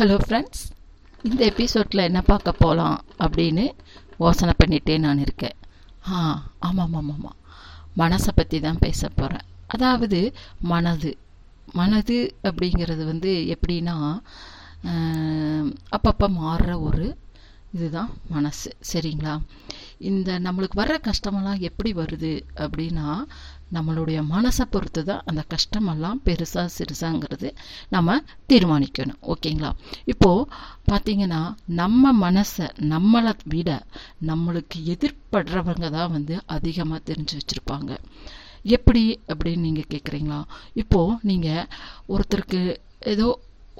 Hello friends இந்த எபிசோடில் என்ன பார்க்க போகலாம் அப்படின்னு யோசனை பண்ணிகிட்டே நான் இருக்கேன். ஆ ஆமாம் ஆமாம் ஆமாம் மனசை பற்றி தான் பேச போகிறேன் அதாவது மனது. மனது அப்படிங்கிறது வந்து எப்படின்னா அப்பப்போ மாறுற ஒரு இதுதான் மனசு. சரிங்களா? இந்த நம்மளுக்கு வர்ற கஷ்டமெல்லாம் எப்படி வருது அப்படின்னா நம்மளுடைய மனசை பொறுத்து தான் அந்த கஷ்டமெல்லாம் பெருசாக சிறுசாங்கிறது நம்ம தீர்மானிக்கணும். ஓகேங்களா? இப்போது பார்த்தீங்கன்னா நம்ம மனசை நம்மளை விட நம்மளுக்கு எதிர்படுறவங்க தான் வந்து அதிகமாக தெரிஞ்சு வச்சுருப்பாங்க. எப்படி அப்படின்னு நீங்கள் கேட்குறீங்களா இப்போது நீங்கள் ஒருத்தருக்கு ஏதோ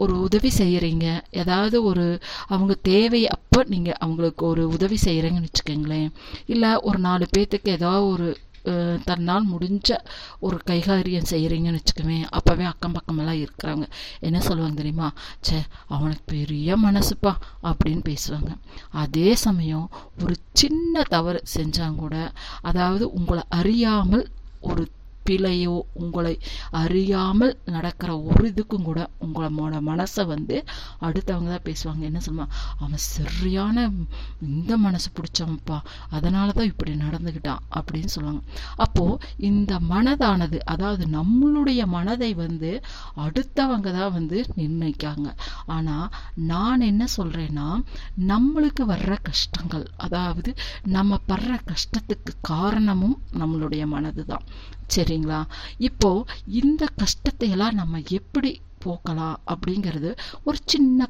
ஒரு உதவி செய்கிறீங்க ஏதாவது ஒரு அவங்க தேவை அப்போ நீங்கள் அவங்களுக்கு ஒரு உதவி செய்கிறீங்கன்னு வச்சுக்கோங்களேன். இல்லை ஒரு நாலு பேர்த்துக்கு ஏதாவது ஒரு தன்னால் முடிஞ்ச ஒரு கைகாரியம் செய்கிறீங்கன்னு வச்சுக்கோமே அப்போவே அக்கம் பக்கமெல்லாம் இருக்கிறாங்க என்ன சொல்லுவாங்க தெரியுமா? சே அவனுக்கு பெரிய மனசுப்பா அப்படின்னு பேசுவாங்க. அதே சமயம் ஒரு சின்ன தவறு செஞ்சாங்க கூட அதாவது உங்களை அறியாமல் ஒரு பிழையோ உங்களை அறியாமல் நடக்கிற ஒரு இதுக்கும் கூட உங்களோட மனசை வந்து அடுத்தவங்க தான் பேசுவாங்க. என்ன சொல்லுவாங்க அவன் சரியான இந்த மனசு பிடிச்சவன்ப்பா. அதனால தான் இப்படி நடந்துக்கிட்டான் அப்படின்னு சொல்லுவாங்க. அப்போது இந்த மனதானது அதாவது நம்மளுடைய மனதை வந்து அடுத்தவங்க தான் வந்து நிர்ணயிக்காங்க. ஆனால் நான் என்ன சொல்கிறேன்னா நம்மளுக்கு வர்ற கஷ்டங்கள் அதாவது நம்ம படுற கஷ்டத்துக்கு காரணமும் நம்மளுடைய மனது தான் சரி சரிங்களா இப்போ இந்த கஷ்டத்தை எல்லாம் நம்ம எப்படி போக்கலாம் அப்படிங்கிறது ஒரு சின்ன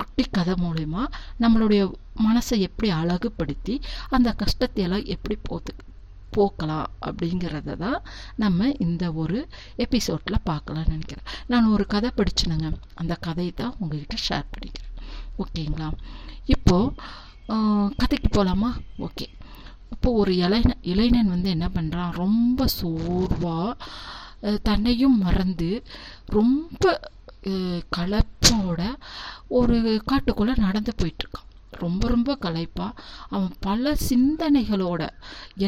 குட்டி கதை மூலயமா நம்மளுடைய மனசை எப்படி அழகுபடுத்தி அந்த கஷ்டத்தை எல்லாம் எப்படி போத்து போக்கலாம் அப்படிங்கிறத தான் நம்ம இந்த ஒரு எபிசோடில் பார்க்கலாம்னு நினைக்கிறேன். நான் ஒரு கதை படிச்சுனுங்க. அந்த கதையை தான் உங்ககிட்ட ஷேர் பண்ணிக்கிறேன். ஓகேங்களா? இப்போது கதைக்கு போகலாமா ஓகே. இப்போ ஒரு இளைஞ இளைஞன் வந்து என்ன பண்ணுறான் ரொம்ப சோர்வாக தன்னையும் மறந்து ரொம்ப கலப்போட ஒரு காட்டுக்குள்ளே நடந்து போயிட்டுருக்கான் ரொம்ப ரொம்ப களைப்பாக அவன் பல சிந்தனைகளோட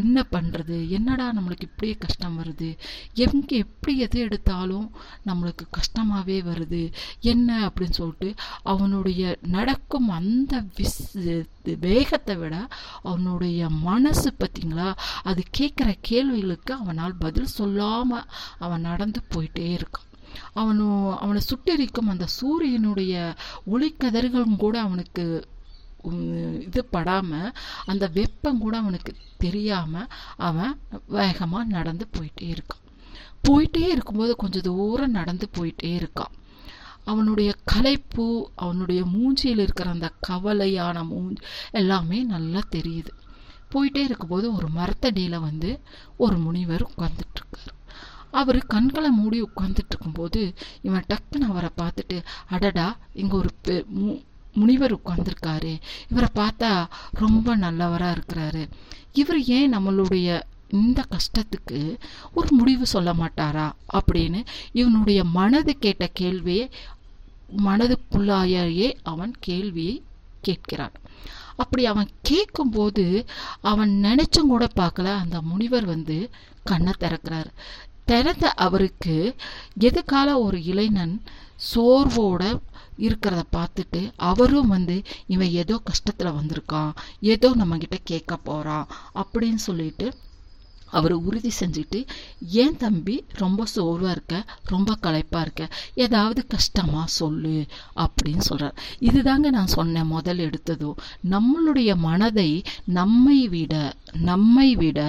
என்ன பண்ணுறது என்னடா நம்மளுக்கு இப்படியே கஷ்டம் வருது? எங்கே எப்படி எது எடுத்தாலும் நம்மளுக்கு கஷ்டமாகவே வருது. என்ன அப்படின்னு சொல்லிட்டு அவனுடைய நடக்கும் அந்த விஸ் வேகத்தை விட அவனுடைய மனசு பார்த்திங்களா? அது கேட்குற கேள்விகளுக்கு அவனால் பதில் சொல்லாமல் அவன் நடந்து போயிட்டே இருக்கான். அவனும் அவனை சுட்டெரிக்கும் அந்த சூரியனுடைய ஒளிக்கதிர்களும் கூட அவனுக்கு இது படாமல் அந்த வெப்பம் கூட அவனுக்கு தெரியாமல் அவன் வேகமாக நடந்து போயிட்டே இருக்கான். போயிட்டே இருக்கும்போது கொஞ்சம் தூரம் நடந்து போயிட்டே இருக்கான். அவனுடைய களைப்பு அவனுடைய மூஞ்சியில் இருக்கிற அந்த கவலையான மூஞ்சி எல்லாமே நல்லா தெரியுது. போயிட்டே இருக்கும்போது ஒரு மரத்தடியில் வந்து ஒரு முனிவர் உட்காந்துட்ருக்கார் அவர் கண்களை மூடி உட்காந்துட்டு இருக்கும்போது இவன் டக்குன்னு அவரை பார்த்துட்டு அடடா இங்கே ஒரு பெ முனிவர் உட்கார்ந்துருக்காரு. இவரை பார்த்தா ரொம்ப நல்லவராக இருக்கிறாரு. இவர் ஏன் நம்மளுடைய இந்த கஷ்டத்துக்கு ஒரு முடிவு சொல்ல மாட்டாரா அப்படின்னு இவனுடைய மனது கேட்ட கேள்வியை மனதுக்குள்ளாயே அவன் கேள்வியை கேட்கிறான். அப்படி அவன் கேட்கும்போது அவன் நினைச்சும் கூட பார்க்கல. அந்த முனிவர் வந்து கண்ணை திறக்கிறார். திறந்த அவருக்கு எதுக்கால ஒரு இளைஞன் சோர்வோட இருக்கிறத பார்த்துட்டு அவரும் வந்து இவன் ஏதோ கஷ்டத்தில் வந்திருக்கான் ஏதோ நம்மக்கிட்ட கேட்க போகிறான் அப்படின்னு சொல்லிட்டு அவர் உறுதி செஞ்சுட்டு ஏன் தம்பி ரொம்ப சோர்வாக இருக்க ரொம்ப களைப்பாக இருக்க ஏதாவது கஷ்டமாக சொல்லு அப்படின்னு சொல்கிறார் இதுதாங்க நான் சொன்னேன் முதல் எடுத்ததோ நம்மளுடைய மனதை நம்மை விட நம்மை விட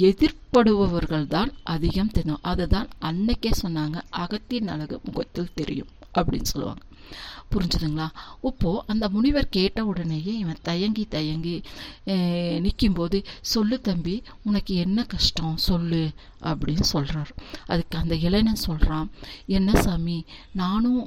எதிர்ப்படுபவர்கள் தான் அதிகம் தெரியும் அதுதான் அன்னைக்கே சொன்னாங்க அகத்தின் அழகு முகத்தில் தெரியும் அப்படின்னு சொல்லுவாங்க. புரிஞ்சுதுங்களா? இப்போது அந்த முனிவர் கேட்ட உடனேயே இவன் தயங்கி தயங்கி நிற்கும்போது சொல்லு தம்பி உனக்கு என்ன கஷ்டம்? சொல்லு அப்படின்னு சொல்கிறார் அதுக்கு அந்த இளைஞன் சொல்கிறான் என்ன சாமி நானும்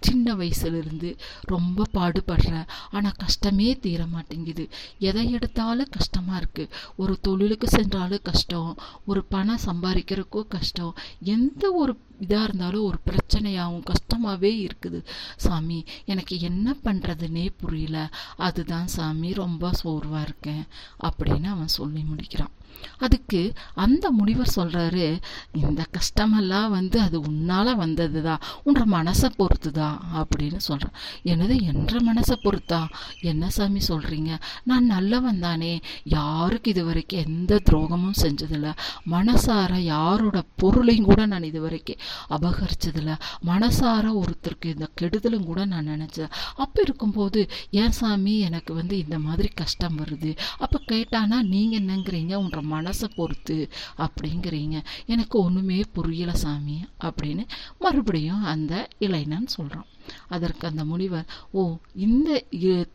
சின்ன வயசுலேருந்து ரொம்ப பாடுபடுறேன். ஆனால் கஷ்டமே தீர மாட்டேங்குது எதை எடுத்தாலும் கஷ்டமாக இருக்குது ஒரு தொழிலுக்கு சென்றாலும் கஷ்டம். ஒரு பணம் சம்பாதிக்கிறதுக்கும் கஷ்டம். எந்த ஒரு இதாக இருந்தாலும் ஒரு பிரச்சனையாகவும் கஷ்டமாகவே இருக்குது. சாமி எனக்கு என்ன பண்ணுறதுனே புரியல. அதுதான் சாமி ரொம்ப சோர்வாக இருக்கேன். அப்படின்னு அவன் சொல்லி முடிக்கிறான். அதுக்கு அந்த முனிவர் சொல்கிறாரு இந்த கஷ்டமெல்லாம் வந்து அது உன்னால வந்ததுதான் உன்ற மனசை பொறுத்துதான் அப்படின்னு சொல்கிறேன் எனது என்ற மனசை பொறுத்தா? என்ன சாமி சொல்கிறீங்க நான் நல்லவன் தானே யாருக்கு இது வரைக்கும் எந்த துரோகமும் செஞ்சதில்லை. மனசார யாரோட பொருளையும் கூட நான் இது வரைக்கும் அபகரிச்சதில்லை. மனசார ஒருத்தருக்கு இந்த கெடுதலும் கூட நான் நினச்சேன். அப்போ இருக்கும்போது ஏன் சாமி எனக்கு வந்து இந்த மாதிரி கஷ்டம் வருது? அப்போ கேட்டானா நீங்கள் என்னங்கிறீங்க உன் பண்ணுற மனசை பொறுத்து அப்படிங்கிறீங்க. எனக்கு ஒன்றுமே புரியல சாமி அப்படின்னு மறுபடியும் அந்த இளைஞன் சொல்கிறான் அதற்கு அந்த முனிவர் ஓ இந்த இ-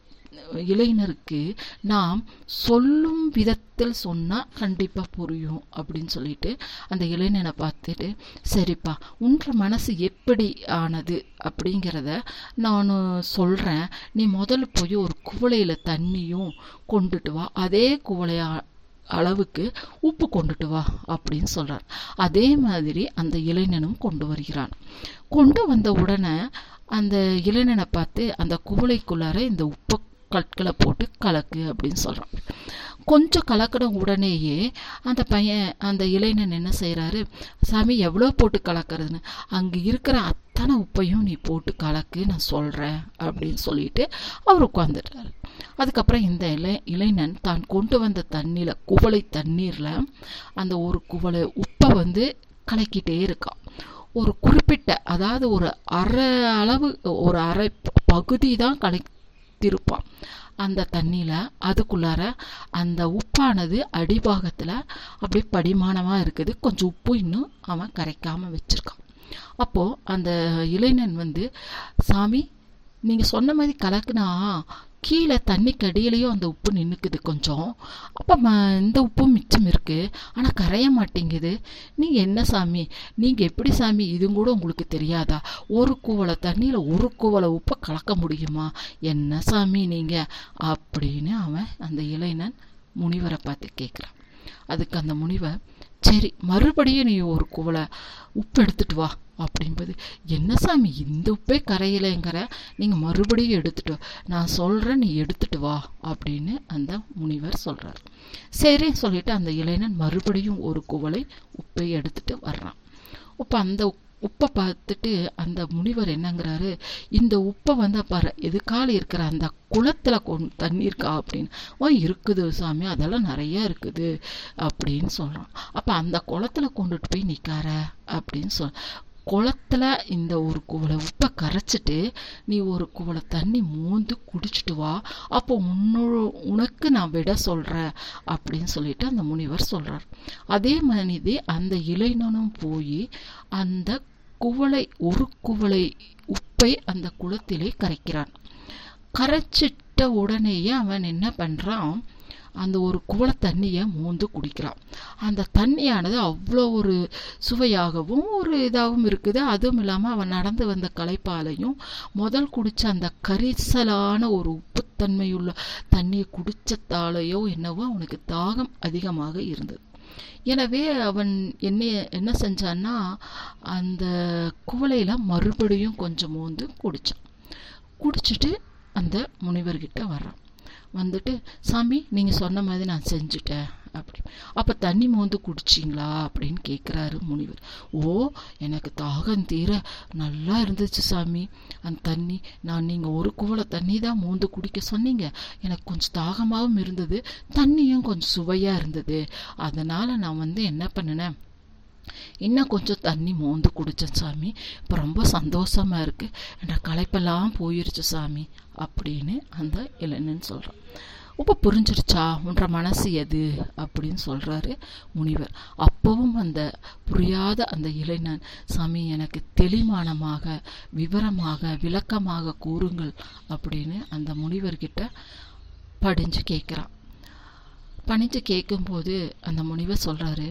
இளைஞருக்கு நாம் சொல்லும் விதத்தில் சொன்னால் கண்டிப்பாக புரியும் அப்படின்னு சொல்லிட்டு அந்த இளைஞனை பார்த்துட்டு சரிப்பா உன்ற மனசு எப்படி ஆனது? அப்படிங்கிறத நான் சொல்கிறேன் நீ முதல்ல போய் ஒரு குவளையில் தண்ணியும் கொண்டுட்டு வா. அதே குவளைய அளவுக்கு உப்பு கொண்டுட்டு வா அப்படின்னு சொல்கிறார் அதே மாதிரி அந்த இளைஞனும் கொண்டு வருகிறான். கொண்டு வந்த உடனே அந்த இளைஞனை பார்த்து அந்த குவளைக்குள்ளார இந்த உப்பு கற்களை போட்டு கலக்கு அப்படின்னு சொல்கிறான் கொஞ்சம் கலக்கின உடனேயே அந்த பையன் அந்த இளைஞன் என்ன செய்கிறாரு சாமி எவ்வளோ போட்டு கலக்கிறதுன்னு? அங்கே இருக்கிற அத்தனை உப்பையும் நீ போட்டு கலக்கு நான் சொல்கிறேன் அப்படின்னு சொல்லிட்டு அவர் உட்காந்துட்டாரு அதுக்கப்புறம் இந்த இளை இளைஞன் தான் கொண்டு வந்த தண்ணியில் குவளை தண்ணீரில் அந்த ஒரு குவளை உப்பை வந்து கலக்கிட்டே இருக்கான். ஒரு குறிப்பிட்ட அதாவது ஒரு அரை அளவு ஒரு அரை பகுதி தான் கலத்திருப்பான். அந்த தண்ணியில் அதுக்குள்ளார அந்த உப்பானது அடிபாகத்தில் அப்படியே படிமானமாக இருக்குது. கொஞ்சம் உப்பு இன்னும் அவன் கரைக்காமல் வச்சுருக்கான். அப்போது அந்த இளைஞன் வந்து சாமி நீங்கள் சொன்ன மாதிரி கலக்குனா கீழே தண்ணிக்கு அடியிலையும் அந்த உப்பு நின்றுக்குது கொஞ்சம். அப்போ ம இந்த உப்பும் மிச்சம் இருக்குது ஆனால் கரைய மாட்டேங்குது. நீங்கள் என்ன சாமி? நீங்கள் எப்படி சாமி? இதுவும் கூட உங்களுக்கு தெரியாதா? ஒரு குவளை தண்ணியில் ஒரு குவளை உப்பை கலக்க முடியுமா? என்ன சாமி நீங்கள் அப்படின்னு அவன் அந்த இளைஞன் முனிவரை பார்த்து கேட்குறான் அதுக்கு அந்த முனிவர் சரி மறுபடியும் நீ ஒரு குவளை உப்பு எடுத்துட்டு வா அப்படின்பது என்ன சாமி இந்த உப்பே கரையிலைங்கிற? நீங்கள் மறுபடியும் எடுத்துட்டு வா. நான் சொல்கிறேன் நீ எடுத்துட்டு வா அப்படின்னு அந்த முனிவர் சொல்கிறார் சரி சொல்லிட்டு அந்த இளைஞன் மறுபடியும் ஒரு குவளை உப்பை எடுத்துட்டு வர்றான். இப்போ அந்த உப்பை பார்த்துட்டு அந்த முனிவர் என்னங்கிறாரு இந்த உப்பை வந்து பாரு எதுக்கால இருக்கிற அந்த குளத்துல கொண் தண்ணி இருக்கா அப்படின்னு. ஓ இருக்குது சாமி அதெல்லாம் நிறைய இருக்குது அப்படின்னு சொல்றான். அப்போ அந்த குளத்துல கொண்டுட்டு போய் நிற்கார அப்படின்னு சொல் குளத்துல இந்த ஒரு குவளை உப்பை கரைச்சிட்டு நீ ஒரு குவளை தண்ணி மூந்து குடிச்சிட்டு வா. அப்போ உன்னோட உனக்கு நான் விட சொல்கிறேன் அப்படின்னு சொல்லிட்டு அந்த முனிவர் சொல்கிறார் அதே மனிதி அந்த இளைஞனும் போய் அந்த குவளை ஒரு குவளை உப்பை அந்த குளத்திலே கரைக்கிறான். கரைச்சிட்ட உடனேயே அவன் என்ன பண்ணுறான் அந்த ஒரு குவளை தண்ணியை மூந்து குடிக்கிறான். அந்த தண்ணியானது அவ்வளோ ஒரு சுவையாகவும் ஒரு இதாகவும் இருக்குது. அதுவும் இல்லாமல் அவன் நடந்து வந்த களைப்பாலையும் முதல் குடித்த அந்த கரிசலான ஒரு உப்புத்தன்மையுள்ள தண்ணியை குடிச்சதாலேயோ என்னவோ அவனுக்கு தாகம் அதிகமாக இருந்தது. எனவே அவன் என்ன என்ன செஞ்சான்னா அந்த குவளையில் மறுபடியும் கொஞ்சம் மோந்து குடித்தான் குடிச்சிட்டு அந்த முனிவர்கிட்ட வர்றான். வந்துட்டு சாமி நீங்கள் சொன்ன மாதிரி நான் செஞ்சுட்டேன். அப்படி. அப்போ தண்ணி மோந்து குடிச்சிங்களா? அப்படின்னு கேட்குறாரு முனிவர். ஓ எனக்கு தாகம் தீர நல்லா இருந்துச்சு சாமி. அந்த தண்ணி நான் நீங்கள் ஒரு குவளை தண்ணி தான் மோந்து குடிக்க சொன்னீங்க. எனக்கு கொஞ்சம் தாகமாகவும் இருந்தது தண்ணியும் கொஞ்சம் சுவையாக இருந்தது. அதனால் நான் வந்து என்ன பண்ணினேன் இன்னும் கொஞ்சம் தண்ணி மோந்து குடித்தேன் சாமி. இப்போ ரொம்ப சந்தோஷமாக இருக்குது என்ற களைப்பெல்லாம் போயிருச்சு சாமி அப்படின்னு அந்த இளைஞன் சொல்கிறான் இப்போ புரிஞ்சிருச்சா? உன்ற மனசு எது? அப்படின்னு சொல்கிறாரு முனிவர். அப்பவும் அந்த புரியாத அந்த இளைஞன் சாமி எனக்கு தெளிமானமாக விவரமாக விளக்கமாக கூறுங்கள் அப்படின்னு அந்த முனிவர்கிட்ட படிஞ்சு கேட்குறான் பணிஞ்சு கேட்கும்போது அந்த முனிவர் சொல்கிறாரு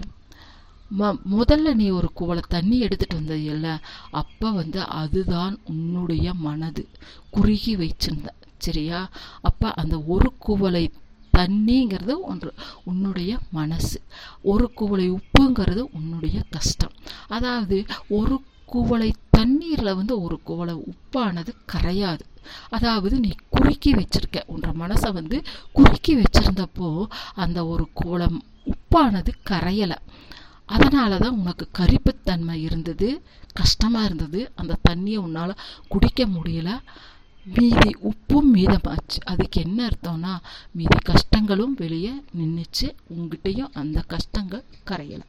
ம முதல்ல நீ ஒரு குவளை தண்ணி எடுத்துட்டு வந்தது அப்போ வந்து அதுதான் உன்னுடைய மனது. குறுகி வச்சிருந்த. சரியா? அப்போ அந்த ஒரு குவளை தண்ணிங்கிறது ஒன்று உன்னுடைய மனசு. ஒரு குவளை உப்புங்கிறது உன்னுடைய கஷ்டம். அதாவது ஒரு குவளை தண்ணீரில் வந்து ஒரு குவளை உப்பானது கரையாது. அதாவது நீ குறுக்கி வச்சிருக்க. உன்ற மனசை வந்து குறுக்கி வச்சிருந்தப்போ அந்த ஒரு குவளம் உப்பானது கரையலை. அதனால தான் உனக்கு கரிப்புத்தன்மை இருந்தது கஷ்டமாக இருந்தது. அந்த தண்ணியை உன்னால் குடிக்க முடியல. மீதி உப்பும் மீதமாச்சு. அதுக்கு என்ன அர்த்தம்னா மீதி கஷ்டங்களும் வெளியே நின்றுச்சு உங்ககிட்டையும் அந்த கஷ்டங்கள் கரையலை.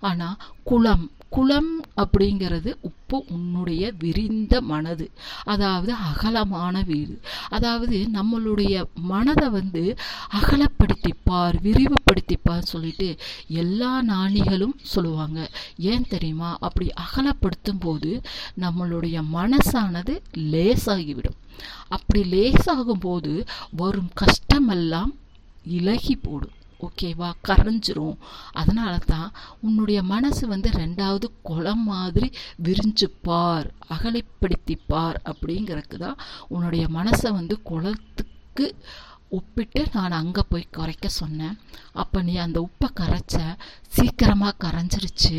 ஆனால் குளம் குளம் அப்படிங்கிறது உப்பு உன்னுடைய விரிந்த மனது. அதாவது அகலமான வீடு. அதாவது நம்மளுடைய மனதை வந்து அகலப்படுத்திப்பார் விரிவுபடுத்திப்பார் சொல்லிட்டு எல்லா நாணிகளும் சொல்லுவாங்க. ஏன் தெரியுமா? அப்படி அகலப்படுத்தும் போது நம்மளுடைய மனசானது லேசாகிவிடும். அப்படி லேசாகும் போது வரும் கஷ்டமெல்லாம் இலகி போடும். ஓகேவா? கரைஞ்சிரும். அதனால தான் உன்னுடைய மனசு வந்து ரெண்டாவது குளம் மாதிரி விரிஞ்சு பார் அகலைப்படுத்தி பார் அப்படிங்கிறதுக்கு தான் உன்னுடைய மனசை வந்து குளத்துக்கு உப்பிட்டு நான் அங்கே போய் குறைக்க சொன்னேன். அப்போ நீ அந்த உப்பை கரைச்ச சீக்கிரமாக கரைஞ்சிருச்சு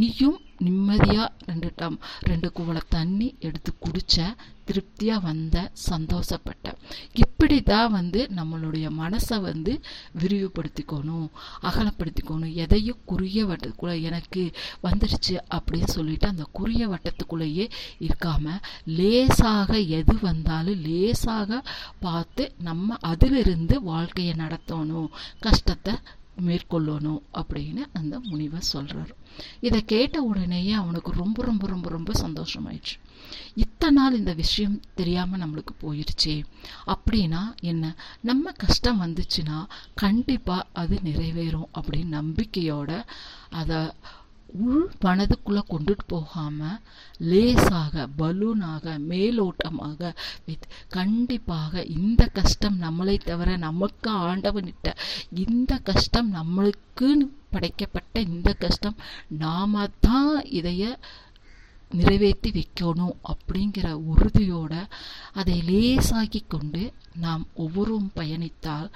நீயும் நிம்மதியாக ரெண்டு டம் ரெண்டு குவளை தண்ணி எடுத்து குடித்த திருப்தியாக வந்த சந்தோஷப்பட்டேன் இப்படி தான் வந்து நம்மளுடைய மனசை வந்து விரிவுபடுத்திக்கணும் அகலப்படுத்திக்கணும். எதையும் குறுகிய வட்டத்துக்குள்ளே எனக்கு வந்துடுச்சு அப்படின்னு சொல்லிட்டு அந்த குறுகிய வட்டத்துக்குள்ளேயே இருக்காமல் லேசாக எது வந்தாலும் லேசாக பார்த்து நம்ம அதிலிருந்து வாழ்க்கையை நடத்தணும். கஷ்டத்தை மேற்கொள்ளணும் அப்படின்னு அந்த முனிவர் சொல்கிறார் இதை கேட்ட உடனேயே அவனுக்கு ரொம்ப ரொம்ப ரொம்ப ரொம்ப சந்தோஷமாயிடுச்சு. இத்தனை நாள் இந்த விஷயம் தெரியாமல் நம்மளுக்கு போயிடுச்சே அப்படின்னா என்ன? நம்ம கஷ்டம் வந்துச்சுன்னா கண்டிப்பாக அது நிறைவேறும் அப்படின்னு நம்பிக்கையோட அதை உள் மனதுக்குள்ள கொண்டுட்டு போகாம லேசாக பலூனாக மேலோட்டமாக வித் கண்டிப்பாக இந்த கஷ்டம் நம்மளை தவிர நமக்கு ஆண்டவனிட்ட இந்த கஷ்டம் நம்மளுக்குன்னு படைக்கப்பட்ட இந்த கஷ்டம் நாம தான் இதைய நிறைவேற்றி வைக்கணும் அப்படிங்கிற உறுதியோட அதை லேசாக்கி கொண்டு நாம் ஒவ்வொருவரும் பயணித்தால்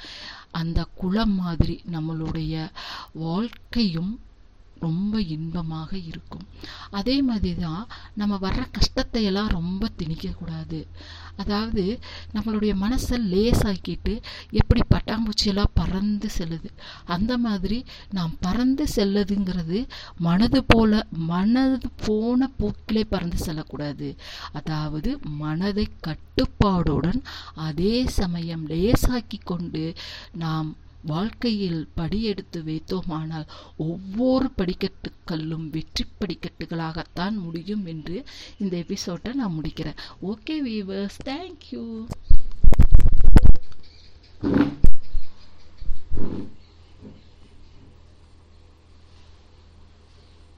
அந்த குளம் மாதிரி நம்மளுடைய வாழ்க்கையும் ரொம்ப இன்பமாக இருக்கும். அதே மாதிரி தான் நம்ம வர்ற கஷ்டத்தை எல்லாம் ரொம்ப திணிக்கக்கூடாது. அதாவது நம்மளுடைய மனசை லேசாக்கிட்டு எப்படி பட்டாம்பூச்சியெல்லாம் பறந்து செல்லுது. அந்த மாதிரி நாம் பறந்து செல்லதுங்கிறது மனது போல மனது போன போக்கிலே பறந்து செல்லக்கூடாது. அதாவது மனதை கட்டுப்பாடுடன் அதே சமயம் லேசாக்கி கொண்டு நாம் வாழ்க்கையில் படியெடுத்து வைத்தோமானால் ஒவ்வொரு படிக்கட்டுக்கல்லும் வெற்றி படிக்கட்டுகளாகத்தான் முடியும் என்று இந்த எபிசோட்டை நான் முடிக்கிறேன். Okay viewers thank you